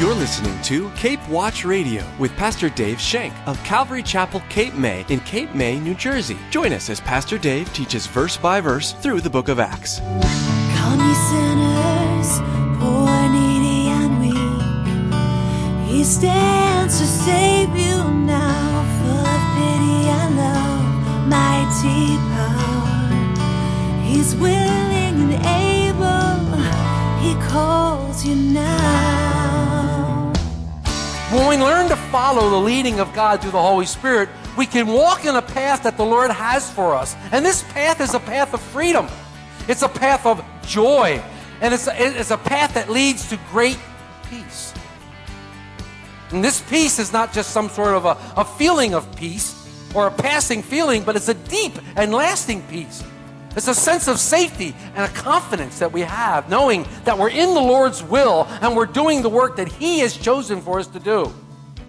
You're listening to Cape Watch Radio with Pastor Dave Shank of Calvary Chapel, Cape May in Cape May, New Jersey. Join us as Pastor Dave teaches verse by verse through the book of Acts. Come ye sinners, poor, needy, and weak. He stands to save you now, full of pity and love, mighty power. He's willing and able. He calls you now. When we learn to follow the leading of God through the Holy Spirit, we can walk in a path that the Lord has for us. And this path is a path of freedom. It's a path of joy. And it's a, it's a path that leads to great peace. And this peace is not just some sort of a, a feeling of peace or a passing feeling, but it's a deep and lasting peace. It's a sense of safety and a confidence that we have, knowing that we're in the Lord's will and we're doing the work that He has chosen for us to do.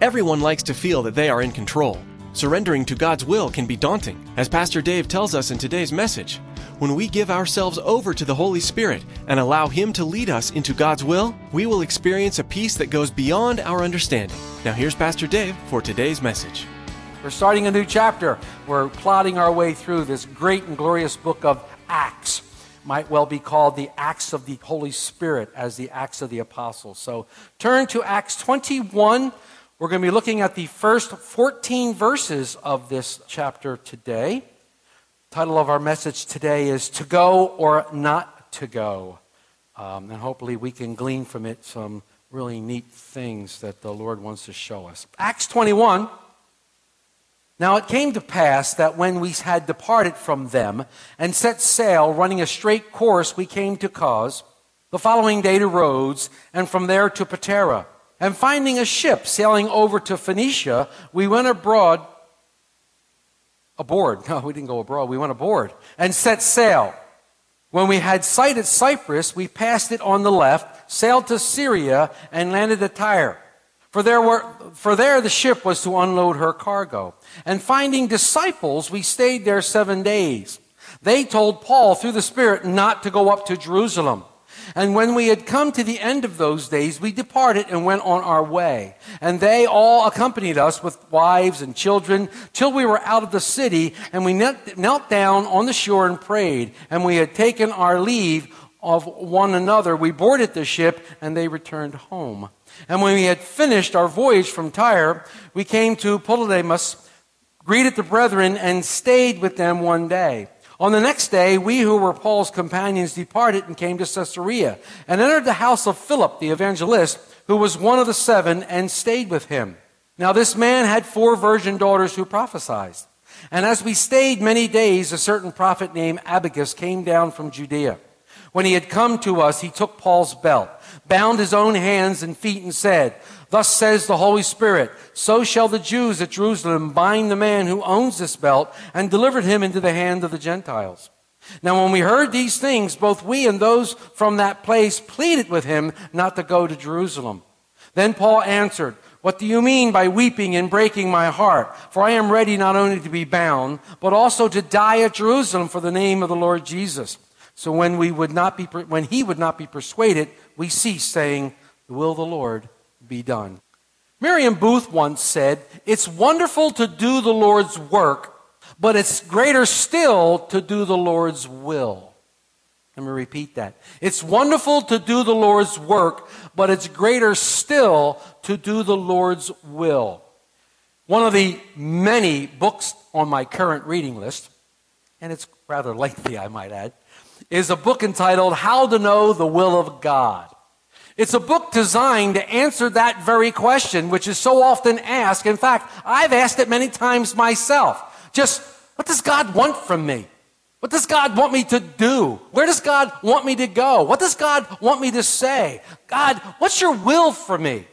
Everyone likes to feel that they are in control. Surrendering to God's will can be daunting, as Pastor Dave tells us in today's message. When we give ourselves over to the Holy Spirit and allow Him to lead us into God's will, we will experience a peace that goes beyond our understanding. Now, here's Pastor Dave for today's message. We're starting a new chapter. We're plodding our way through this great and glorious book of Acts. Might well be called the Acts of the Holy Spirit as the Acts of the Apostles. So turn to Acts 21. We're going to be looking at the first 14 verses of this chapter today. title of our message today is To Go or Not to Go. Um, and hopefully we can glean from it some really neat things that the Lord wants to show us. Acts 21. Now it came to pass that when we had departed from them and set sail, running a straight course, we came to Cos. The following day to Rhodes, and from there to Patara. And finding a ship sailing over to Phoenicia, we went abroad, aboard. No, we didn't go abroad, we went aboard, and set sail. When we had sighted Cyprus, we passed it on the left, sailed to Syria, and landed at Tyre. For there, were, for there the ship was to unload her cargo. And finding disciples, we stayed there seven days. They told Paul through the Spirit not to go up to Jerusalem. And when we had come to the end of those days, we departed and went on our way. And they all accompanied us with wives and children till we were out of the city, and we knelt down on the shore and prayed. And we had taken our leave of one another. We boarded the ship, and they returned home. And when we had finished our voyage from Tyre, we came to Ptolemais, greeted the brethren, and stayed with them one day. On the next day, we who were Paul's companions departed and came to Caesarea, and entered the house of Philip the evangelist, who was one of the seven, and stayed with him. Now this man had four virgin daughters who prophesied. And as we stayed many days, a certain prophet named Agabus came down from Judea. When he had come to us, he took Paul's belt bound his own hands and feet, and said, Thus says the Holy Spirit, so shall the Jews at Jerusalem bind the man who owns this belt and delivered him into the hand of the Gentiles. Now, when we heard these things, both we and those from that place pleaded with him not to go to Jerusalem. Then Paul answered, What do you mean by weeping and breaking my heart? For I am ready not only to be bound, but also to die at Jerusalem for the name of the Lord Jesus. So when we would not be, when he would not be persuaded, we cease saying, The will of the Lord be done. Miriam Booth once said, It's wonderful to do the Lord's work, but it's greater still to do the Lord's will. Let me repeat that. It's wonderful to do the Lord's work, but it's greater still to do the Lord's will. One of the many books on my current reading list, and it's rather lengthy, I might add, is a book entitled How to Know the Will of God. It's a book designed to answer that very question, which is so often asked. In fact, I've asked it many times myself. Just, what does God want from me? What does God want me to do? Where does God want me to go? What does God want me to say? God, what's your will for me?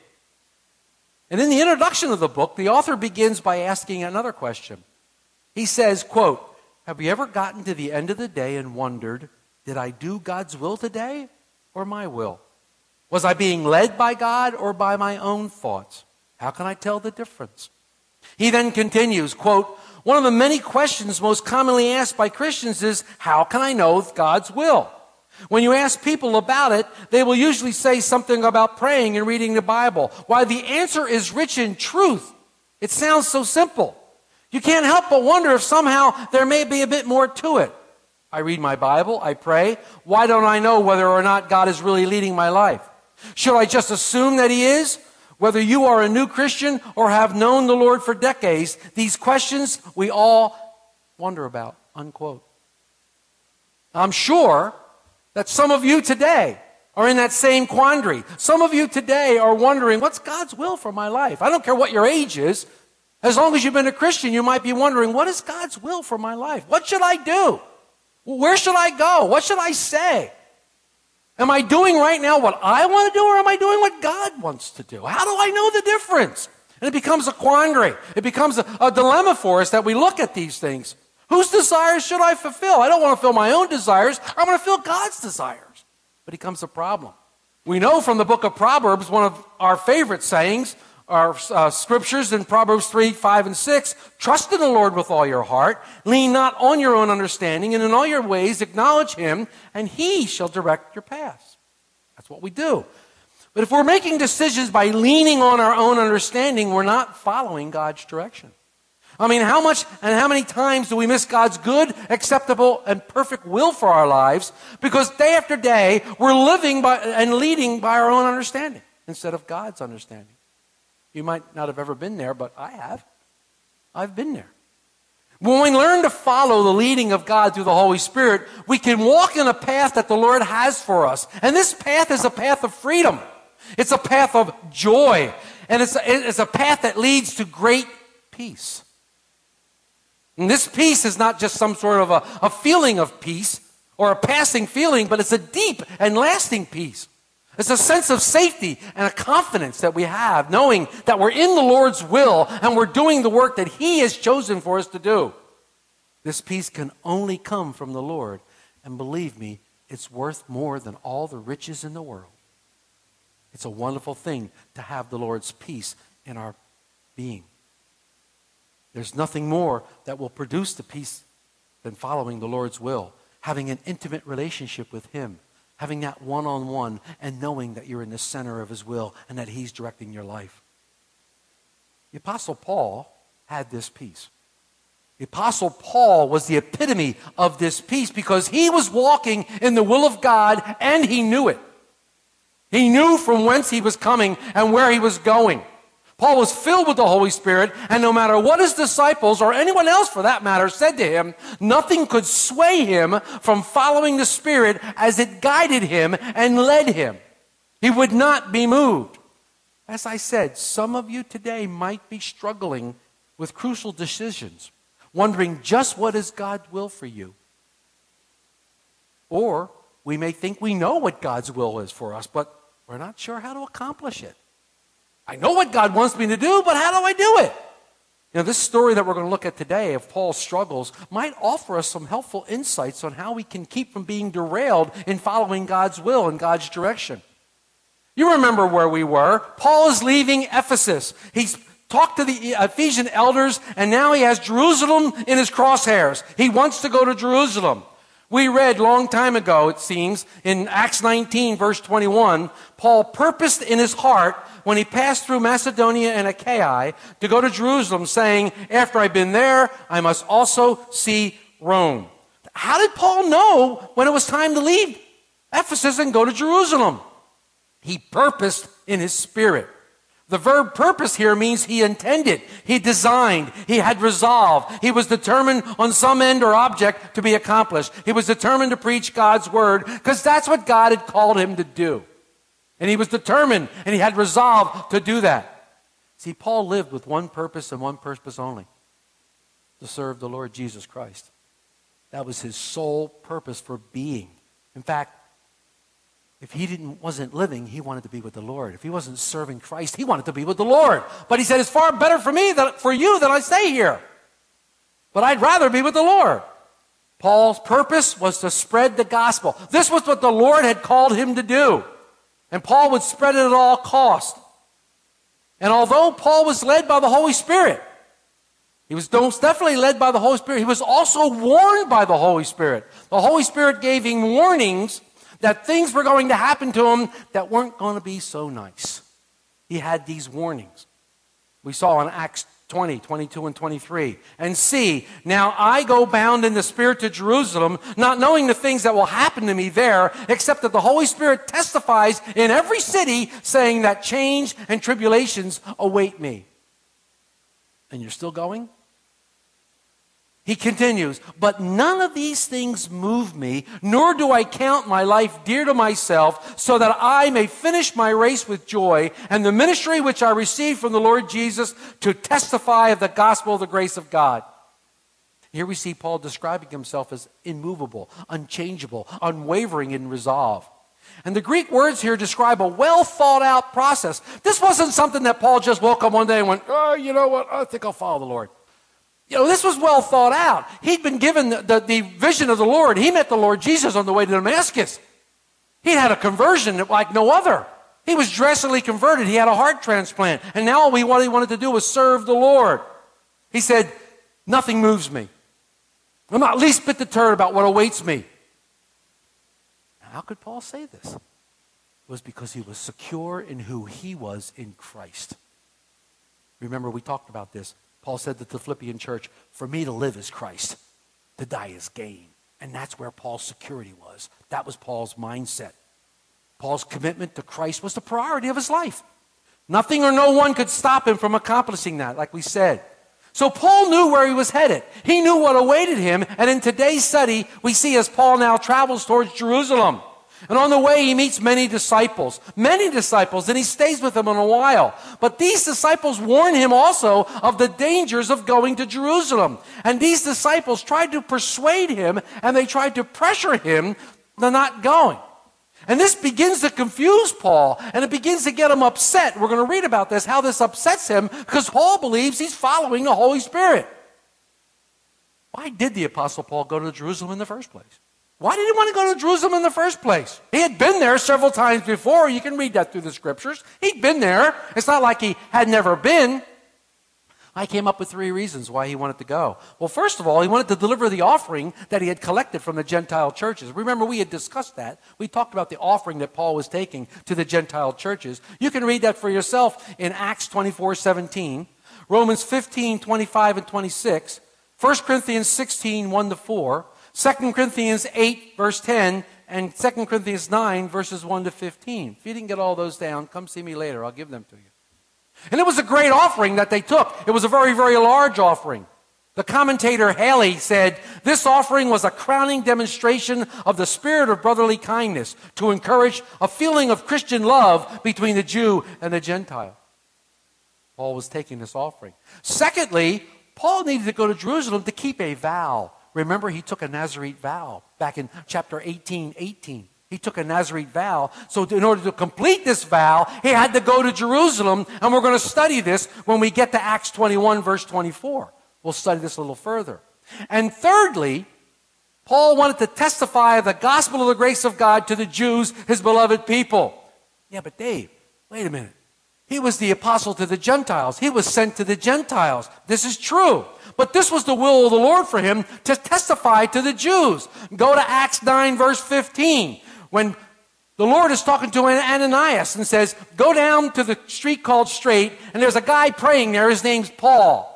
And in the introduction of the book, the author begins by asking another question. He says, quote, have you ever gotten to the end of the day and wondered, did I do God's will today or my will? Was I being led by God or by my own thoughts? How can I tell the difference? He then continues, quote, one of the many questions most commonly asked by Christians is, how can I know God's will? When you ask people about it, they will usually say something about praying and reading the Bible. Why the answer is rich in truth. It sounds so simple. You can't help but wonder if somehow there may be a bit more to it. I read my Bible, I pray. Why don't I know whether or not God is really leading my life? Should I just assume that He is? Whether you are a new Christian or have known the Lord for decades, these questions we all wonder about. Unquote. I'm sure that some of you today are in that same quandary. Some of you today are wondering, what's God's will for my life? I don't care what your age is. As long as you've been a Christian, you might be wondering, what is God's will for my life? What should I do? Where should I go? What should I say? Am I doing right now what I want to do or am I doing what God wants to do? How do I know the difference? And it becomes a quandary. It becomes a, a dilemma for us that we look at these things. Whose desires should I fulfill? I don't want to fill my own desires. I want to fill God's desires. But it becomes a problem. We know from the book of Proverbs, one of our favorite sayings, our uh, scriptures in Proverbs 3, 5, and 6. Trust in the Lord with all your heart. Lean not on your own understanding, and in all your ways acknowledge him, and he shall direct your paths. That's what we do. But if we're making decisions by leaning on our own understanding, we're not following God's direction. I mean, how much and how many times do we miss God's good, acceptable, and perfect will for our lives because day after day we're living by, and leading by our own understanding instead of God's understanding? You might not have ever been there, but I have. I've been there. When we learn to follow the leading of God through the Holy Spirit, we can walk in a path that the Lord has for us. And this path is a path of freedom. It's a path of joy. And it's a, it's a path that leads to great peace. And this peace is not just some sort of a, a feeling of peace or a passing feeling, but it's a deep and lasting peace. It's a sense of safety and a confidence that we have, knowing that we're in the Lord's will and we're doing the work that He has chosen for us to do. This peace can only come from the Lord. And believe me, it's worth more than all the riches in the world. It's a wonderful thing to have the Lord's peace in our being. There's nothing more that will produce the peace than following the Lord's will, having an intimate relationship with Him having that one on one and knowing that you're in the center of His will and that He's directing your life. The Apostle Paul had this peace. The Apostle Paul was the epitome of this peace because he was walking in the will of God and he knew it. He knew from whence he was coming and where he was going. Paul was filled with the Holy Spirit, and no matter what his disciples, or anyone else for that matter, said to him, nothing could sway him from following the Spirit as it guided him and led him. He would not be moved. As I said, some of you today might be struggling with crucial decisions, wondering just what is God's will for you. Or we may think we know what God's will is for us, but we're not sure how to accomplish it. I know what God wants me to do, but how do I do it? You know, this story that we're going to look at today of Paul's struggles might offer us some helpful insights on how we can keep from being derailed in following God's will and God's direction. You remember where we were. Paul is leaving Ephesus. He's talked to the Ephesian elders, and now he has Jerusalem in his crosshairs. He wants to go to Jerusalem. We read long time ago, it seems, in Acts 19, verse 21, Paul purposed in his heart when he passed through Macedonia and Achaia to go to Jerusalem, saying, After I've been there, I must also see Rome. How did Paul know when it was time to leave Ephesus and go to Jerusalem? He purposed in his spirit. The verb purpose here means he intended, he designed, he had resolved, he was determined on some end or object to be accomplished. He was determined to preach God's word because that's what God had called him to do. And he was determined and he had resolved to do that. See, Paul lived with one purpose and one purpose only to serve the Lord Jesus Christ. That was his sole purpose for being. In fact, if he didn't, wasn't living, he wanted to be with the Lord. If he wasn't serving Christ, he wanted to be with the Lord. But he said, it's far better for me that, for you that I stay here. But I'd rather be with the Lord. Paul's purpose was to spread the gospel. This was what the Lord had called him to do. And Paul would spread it at all cost. And although Paul was led by the Holy Spirit, he was definitely led by the Holy Spirit. He was also warned by the Holy Spirit. The Holy Spirit gave him warnings that things were going to happen to him that weren't going to be so nice. He had these warnings. We saw in Acts 20, 22, and 23. And see, now I go bound in the Spirit to Jerusalem, not knowing the things that will happen to me there, except that the Holy Spirit testifies in every city, saying that change and tribulations await me. And you're still going? He continues, but none of these things move me, nor do I count my life dear to myself, so that I may finish my race with joy and the ministry which I received from the Lord Jesus to testify of the gospel of the grace of God. Here we see Paul describing himself as immovable, unchangeable, unwavering in resolve. And the Greek words here describe a well thought out process. This wasn't something that Paul just woke up one day and went, Oh, you know what? I think I'll follow the Lord. You know, this was well thought out. He'd been given the, the, the, vision of the Lord. He met the Lord Jesus on the way to Damascus. He had a conversion like no other. He was drastically converted. He had a heart transplant. And now what he wanted to do was serve the Lord. He said, Nothing moves me. I'm not least bit deterred about what awaits me. How could Paul say this? It was because he was secure in who he was in Christ. Remember, we talked about this. Paul said to the Philippian church, For me to live is Christ, to die is gain. And that's where Paul's security was. That was Paul's mindset. Paul's commitment to Christ was the priority of his life. Nothing or no one could stop him from accomplishing that, like we said. So Paul knew where he was headed. He knew what awaited him. And in today's study, we see as Paul now travels towards Jerusalem. And on the way, he meets many disciples, many disciples, and he stays with them in a while. But these disciples warn him also of the dangers of going to Jerusalem. And these disciples tried to persuade him and they tried to pressure him to not going. And this begins to confuse Paul and it begins to get him upset. We're going to read about this, how this upsets him because Paul believes he's following the Holy Spirit. Why did the Apostle Paul go to Jerusalem in the first place? Why did he want to go to Jerusalem in the first place? He had been there several times before. You can read that through the scriptures. He'd been there. It's not like he had never been. I came up with three reasons why he wanted to go. Well, first of all, he wanted to deliver the offering that he had collected from the Gentile churches. Remember, we had discussed that. We talked about the offering that Paul was taking to the Gentile churches. You can read that for yourself in Acts 24 17, Romans 15 25 and 26, 1 Corinthians 16 1 to 4. 2 Corinthians 8, verse 10, and 2 Corinthians 9, verses 1 to 15. If you didn't get all those down, come see me later. I'll give them to you. And it was a great offering that they took. It was a very, very large offering. The commentator Haley said, This offering was a crowning demonstration of the spirit of brotherly kindness to encourage a feeling of Christian love between the Jew and the Gentile. Paul was taking this offering. Secondly, Paul needed to go to Jerusalem to keep a vow. Remember, he took a Nazarite vow back in chapter 18 18. He took a Nazarite vow. So, in order to complete this vow, he had to go to Jerusalem. And we're going to study this when we get to Acts 21, verse 24. We'll study this a little further. And thirdly, Paul wanted to testify of the gospel of the grace of God to the Jews, his beloved people. Yeah, but Dave, wait a minute. He was the apostle to the Gentiles. He was sent to the Gentiles. This is true. But this was the will of the Lord for him to testify to the Jews. Go to Acts 9, verse 15, when the Lord is talking to Ananias and says, Go down to the street called Straight, and there's a guy praying there. His name's Paul.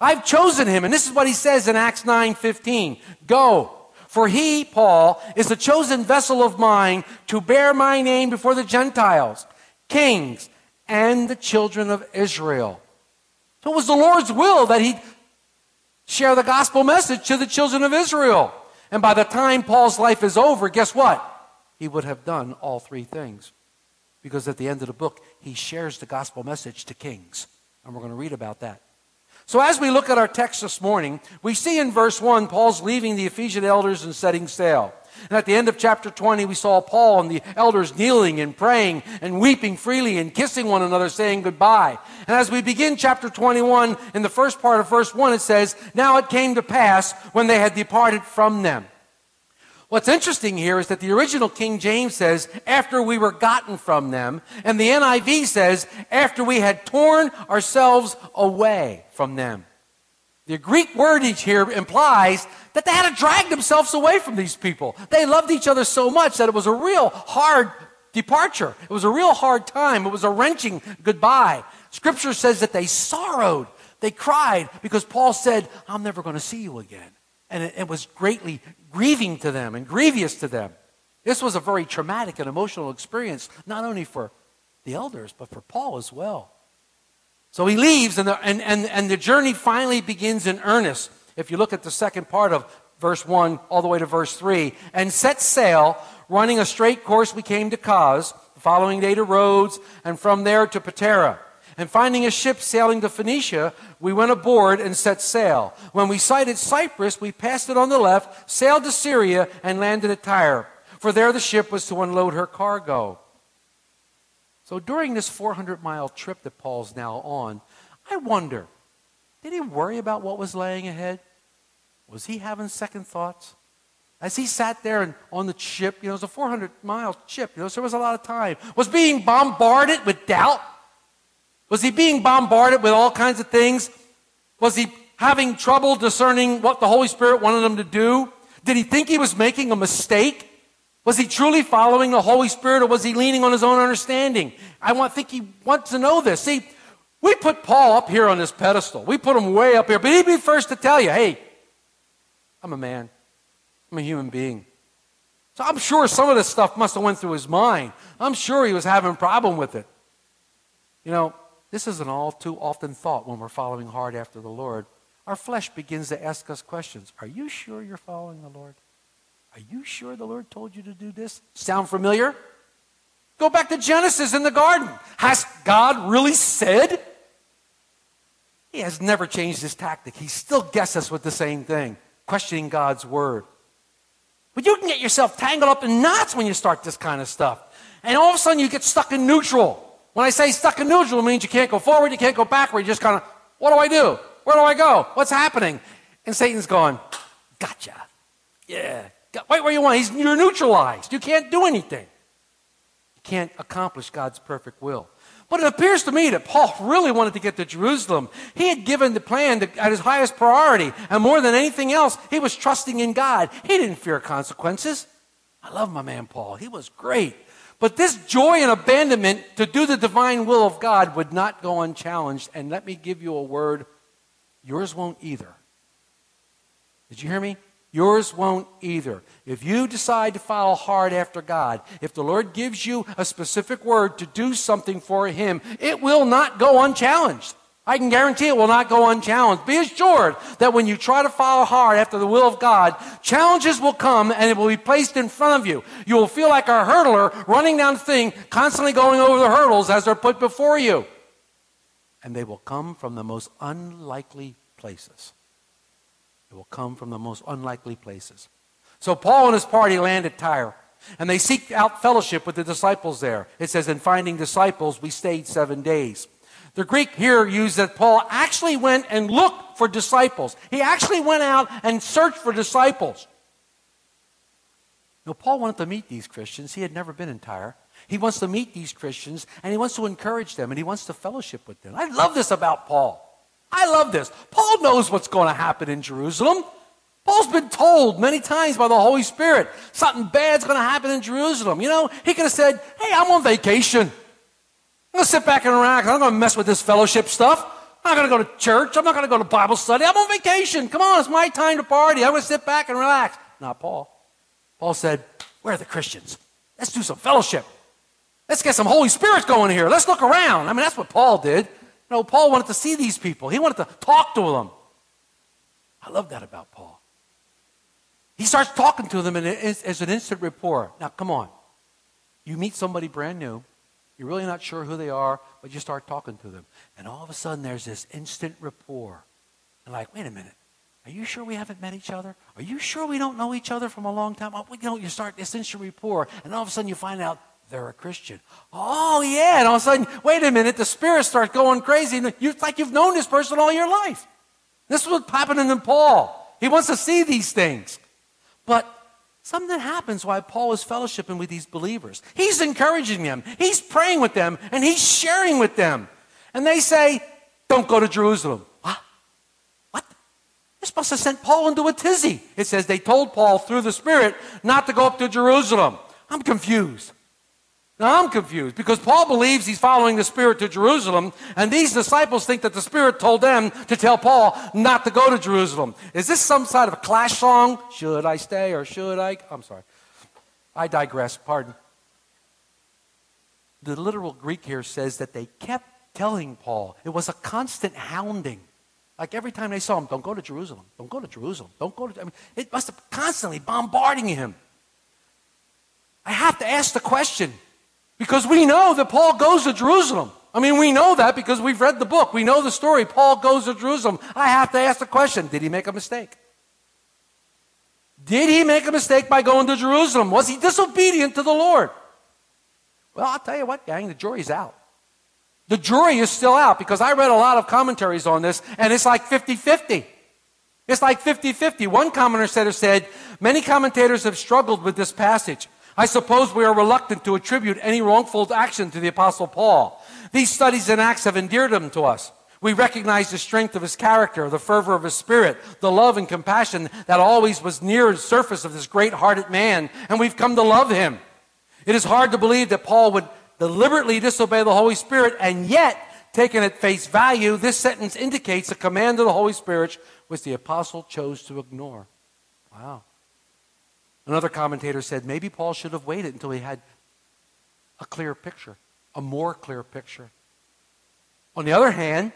I've chosen him. And this is what he says in Acts 9 15. Go. For he, Paul, is a chosen vessel of mine to bear my name before the Gentiles, kings, and the children of Israel. So it was the Lord's will that he share the gospel message to the children of Israel. And by the time Paul's life is over, guess what? He would have done all three things. Because at the end of the book, he shares the gospel message to kings. And we're going to read about that. So as we look at our text this morning, we see in verse 1, Paul's leaving the Ephesian elders and setting sail. And at the end of chapter 20, we saw Paul and the elders kneeling and praying and weeping freely and kissing one another, saying goodbye. And as we begin chapter 21, in the first part of verse 1, it says, Now it came to pass when they had departed from them. What's interesting here is that the original King James says, after we were gotten from them, and the NIV says, after we had torn ourselves away from them. The Greek wordage here implies that they had to drag themselves away from these people. They loved each other so much that it was a real hard departure. It was a real hard time. It was a wrenching goodbye. Scripture says that they sorrowed. They cried because Paul said, I'm never going to see you again. And it, it was greatly grieving to them and grievous to them. This was a very traumatic and emotional experience, not only for the elders, but for Paul as well. So he leaves, and the, and, and, and the journey finally begins in earnest. If you look at the second part of verse 1 all the way to verse 3, and set sail, running a straight course, we came to Cos, the following day to Rhodes, and from there to Patara. And finding a ship sailing to Phoenicia, we went aboard and set sail. When we sighted Cyprus, we passed it on the left, sailed to Syria, and landed at Tyre. For there the ship was to unload her cargo. So during this 400 mile trip that Paul's now on, I wonder, did he worry about what was laying ahead? Was he having second thoughts? As he sat there and on the ship, you know, it was a 400 mile ship, you know, so there was a lot of time. Was being bombarded with doubt? Was he being bombarded with all kinds of things? Was he having trouble discerning what the Holy Spirit wanted him to do? Did he think he was making a mistake? Was he truly following the Holy Spirit or was he leaning on his own understanding? I want, think he wants to know this. See, we put Paul up here on this pedestal. We put him way up here, but he'd be first to tell you, hey, I'm a man. I'm a human being. So I'm sure some of this stuff must have went through his mind. I'm sure he was having a problem with it. You know, this is an all too often thought when we're following hard after the Lord. Our flesh begins to ask us questions. Are you sure you're following the Lord? Are you sure the Lord told you to do this? Sound familiar? Go back to Genesis in the garden. Has God really said? He has never changed his tactic. He still gets us with the same thing, questioning God's word. But you can get yourself tangled up in knots when you start this kind of stuff. And all of a sudden you get stuck in neutral. When I say stuck in neutral, it means you can't go forward, you can't go backward. You just kind of, what do I do? Where do I go? What's happening? And Satan's going, gotcha. Yeah. Wait where you want. He's, you're neutralized. You can't do anything. You can't accomplish God's perfect will. But it appears to me that Paul really wanted to get to Jerusalem. He had given the plan to, at his highest priority, and more than anything else, he was trusting in God. He didn't fear consequences. I love my man Paul. He was great. But this joy and abandonment to do the divine will of God would not go unchallenged. And let me give you a word yours won't either. Did you hear me? Yours won't either. If you decide to follow hard after God, if the Lord gives you a specific word to do something for Him, it will not go unchallenged. I can guarantee it will not go unchallenged. Be assured that when you try to follow hard after the will of God, challenges will come and it will be placed in front of you. You will feel like a hurdler running down the thing, constantly going over the hurdles as they're put before you. And they will come from the most unlikely places. It will come from the most unlikely places. So Paul and his party land at Tyre, and they seek out fellowship with the disciples there. It says, in finding disciples, we stayed seven days. The Greek here used that Paul actually went and looked for disciples. He actually went out and searched for disciples. Now, Paul wanted to meet these Christians. He had never been in Tyre. He wants to meet these Christians and he wants to encourage them and he wants to fellowship with them. I love this about Paul. I love this. Paul knows what's going to happen in Jerusalem. Paul's been told many times by the Holy Spirit something bad's going to happen in Jerusalem. You know, he could have said, Hey, I'm on vacation. I'm going to sit back and relax. I'm not going to mess with this fellowship stuff. I'm not going to go to church. I'm not going to go to Bible study. I'm on vacation. Come on, it's my time to party. I'm going to sit back and relax. Not Paul. Paul said, Where are the Christians? Let's do some fellowship. Let's get some Holy Spirit going here. Let's look around. I mean, that's what Paul did. You know, Paul wanted to see these people, he wanted to talk to them. I love that about Paul. He starts talking to them as an instant rapport. Now, come on. You meet somebody brand new, you're really not sure who they are, but you start talking to them. And all of a sudden, there's this instant rapport. And like, wait a minute. Are you sure we haven't met each other? Are you sure we don't know each other from a long time? Oh, you know, you start this instant rapport, and all of a sudden you find out they're a Christian. Oh, yeah. And all of a sudden, wait a minute, the spirit starts going crazy. It's like you've known this person all your life. This is what's happening to Paul. He wants to see these things. But Something happens while Paul is fellowshipping with these believers. He's encouraging them, he's praying with them, and he's sharing with them. And they say, Don't go to Jerusalem. What? What? This must have sent Paul into a tizzy. It says they told Paul through the Spirit not to go up to Jerusalem. I'm confused. Now I'm confused because Paul believes he's following the Spirit to Jerusalem, and these disciples think that the Spirit told them to tell Paul not to go to Jerusalem. Is this some sort of a clash song? Should I stay or should I? I'm sorry. I digress, pardon. The literal Greek here says that they kept telling Paul. It was a constant hounding. Like every time they saw him, don't go to Jerusalem, don't go to Jerusalem, don't go to. I mean, it must have constantly bombarding him. I have to ask the question because we know that Paul goes to Jerusalem. I mean, we know that because we've read the book. We know the story. Paul goes to Jerusalem. I have to ask the question did he make a mistake? Did he make a mistake by going to Jerusalem? Was he disobedient to the Lord? Well, I'll tell you what, gang, the jury's out. The jury is still out because I read a lot of commentaries on this, and it's like 50 50. It's like 50 50. One commentator said, Many commentators have struggled with this passage. I suppose we are reluctant to attribute any wrongful action to the Apostle Paul. These studies in Acts have endeared him to us. We recognize the strength of his character, the fervor of his spirit, the love and compassion that always was near the surface of this great hearted man, and we've come to love him. It is hard to believe that Paul would deliberately disobey the Holy Spirit, and yet, taken at face value, this sentence indicates a command of the Holy Spirit which the apostle chose to ignore. Wow. Another commentator said maybe Paul should have waited until he had a clear picture, a more clear picture. On the other hand,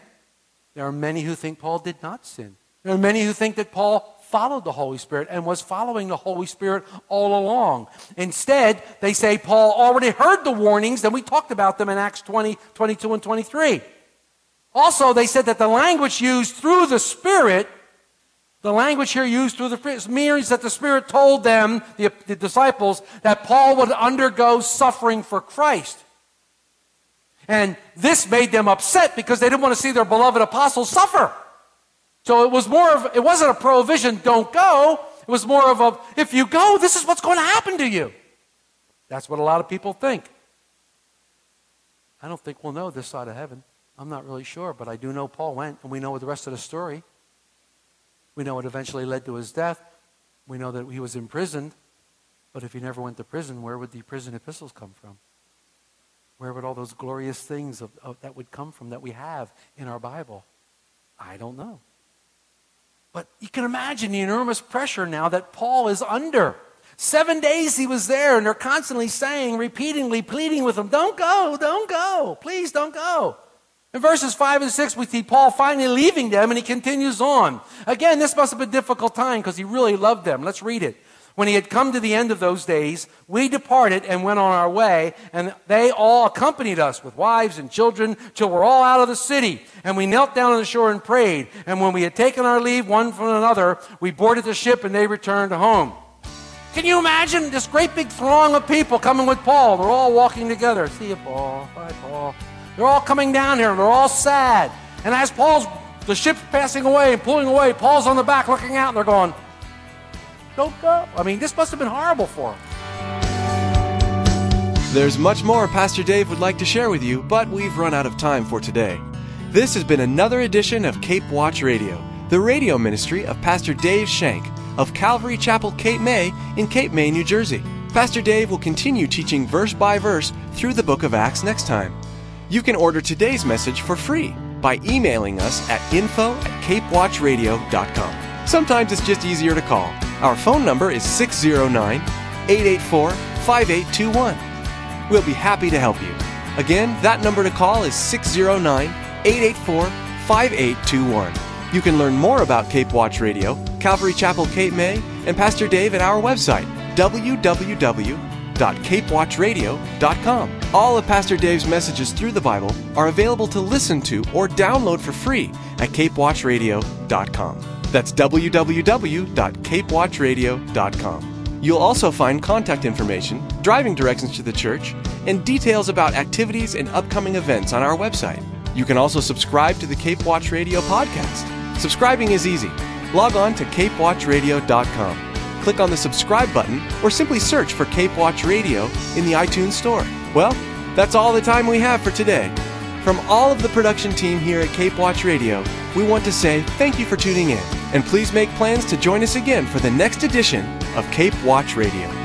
there are many who think Paul did not sin. There are many who think that Paul followed the Holy Spirit and was following the Holy Spirit all along. Instead, they say Paul already heard the warnings, and we talked about them in Acts 20, 22, and 23. Also, they said that the language used through the Spirit the language here used through the means that the Spirit told them, the, the disciples, that Paul would undergo suffering for Christ. And this made them upset because they didn't want to see their beloved apostles suffer. So it was more of, it wasn't a prohibition, don't go. It was more of a, if you go, this is what's going to happen to you. That's what a lot of people think. I don't think we'll know this side of heaven. I'm not really sure, but I do know Paul went, and we know the rest of the story. We know it eventually led to his death. We know that he was imprisoned. But if he never went to prison, where would the prison epistles come from? Where would all those glorious things of, of, that would come from that we have in our Bible? I don't know. But you can imagine the enormous pressure now that Paul is under. Seven days he was there, and they're constantly saying, repeatedly pleading with him, Don't go, don't go, please don't go. In verses 5 and 6, we see Paul finally leaving them and he continues on. Again, this must have been a difficult time because he really loved them. Let's read it. When he had come to the end of those days, we departed and went on our way, and they all accompanied us with wives and children till we're all out of the city. And we knelt down on the shore and prayed. And when we had taken our leave one from another, we boarded the ship and they returned home. Can you imagine this great big throng of people coming with Paul? They're all walking together. See you, Paul. Bye, Paul. They're all coming down here. And they're all sad. And as Paul's, the ship's passing away and pulling away, Paul's on the back looking out and they're going, don't go. I mean, this must have been horrible for them. There's much more Pastor Dave would like to share with you, but we've run out of time for today. This has been another edition of Cape Watch Radio, the radio ministry of Pastor Dave Shank of Calvary Chapel, Cape May, in Cape May, New Jersey. Pastor Dave will continue teaching verse by verse through the book of Acts next time. You can order today's message for free by emailing us at info at capewatchradio.com. Sometimes it's just easier to call. Our phone number is 609 884 5821. We'll be happy to help you. Again, that number to call is 609 884 5821. You can learn more about Cape Watch Radio, Calvary Chapel Cape May, and Pastor Dave at our website, www www.capewatchradio.com. All of Pastor Dave's messages through the Bible are available to listen to or download for free at capewatchradio.com. That's www.capewatchradio.com. You'll also find contact information, driving directions to the church, and details about activities and upcoming events on our website. You can also subscribe to the Cape Watch Radio podcast. Subscribing is easy. Log on to capewatchradio.com click on the subscribe button or simply search for Cape Watch Radio in the iTunes Store. Well, that's all the time we have for today. From all of the production team here at Cape Watch Radio, we want to say thank you for tuning in, and please make plans to join us again for the next edition of Cape Watch Radio.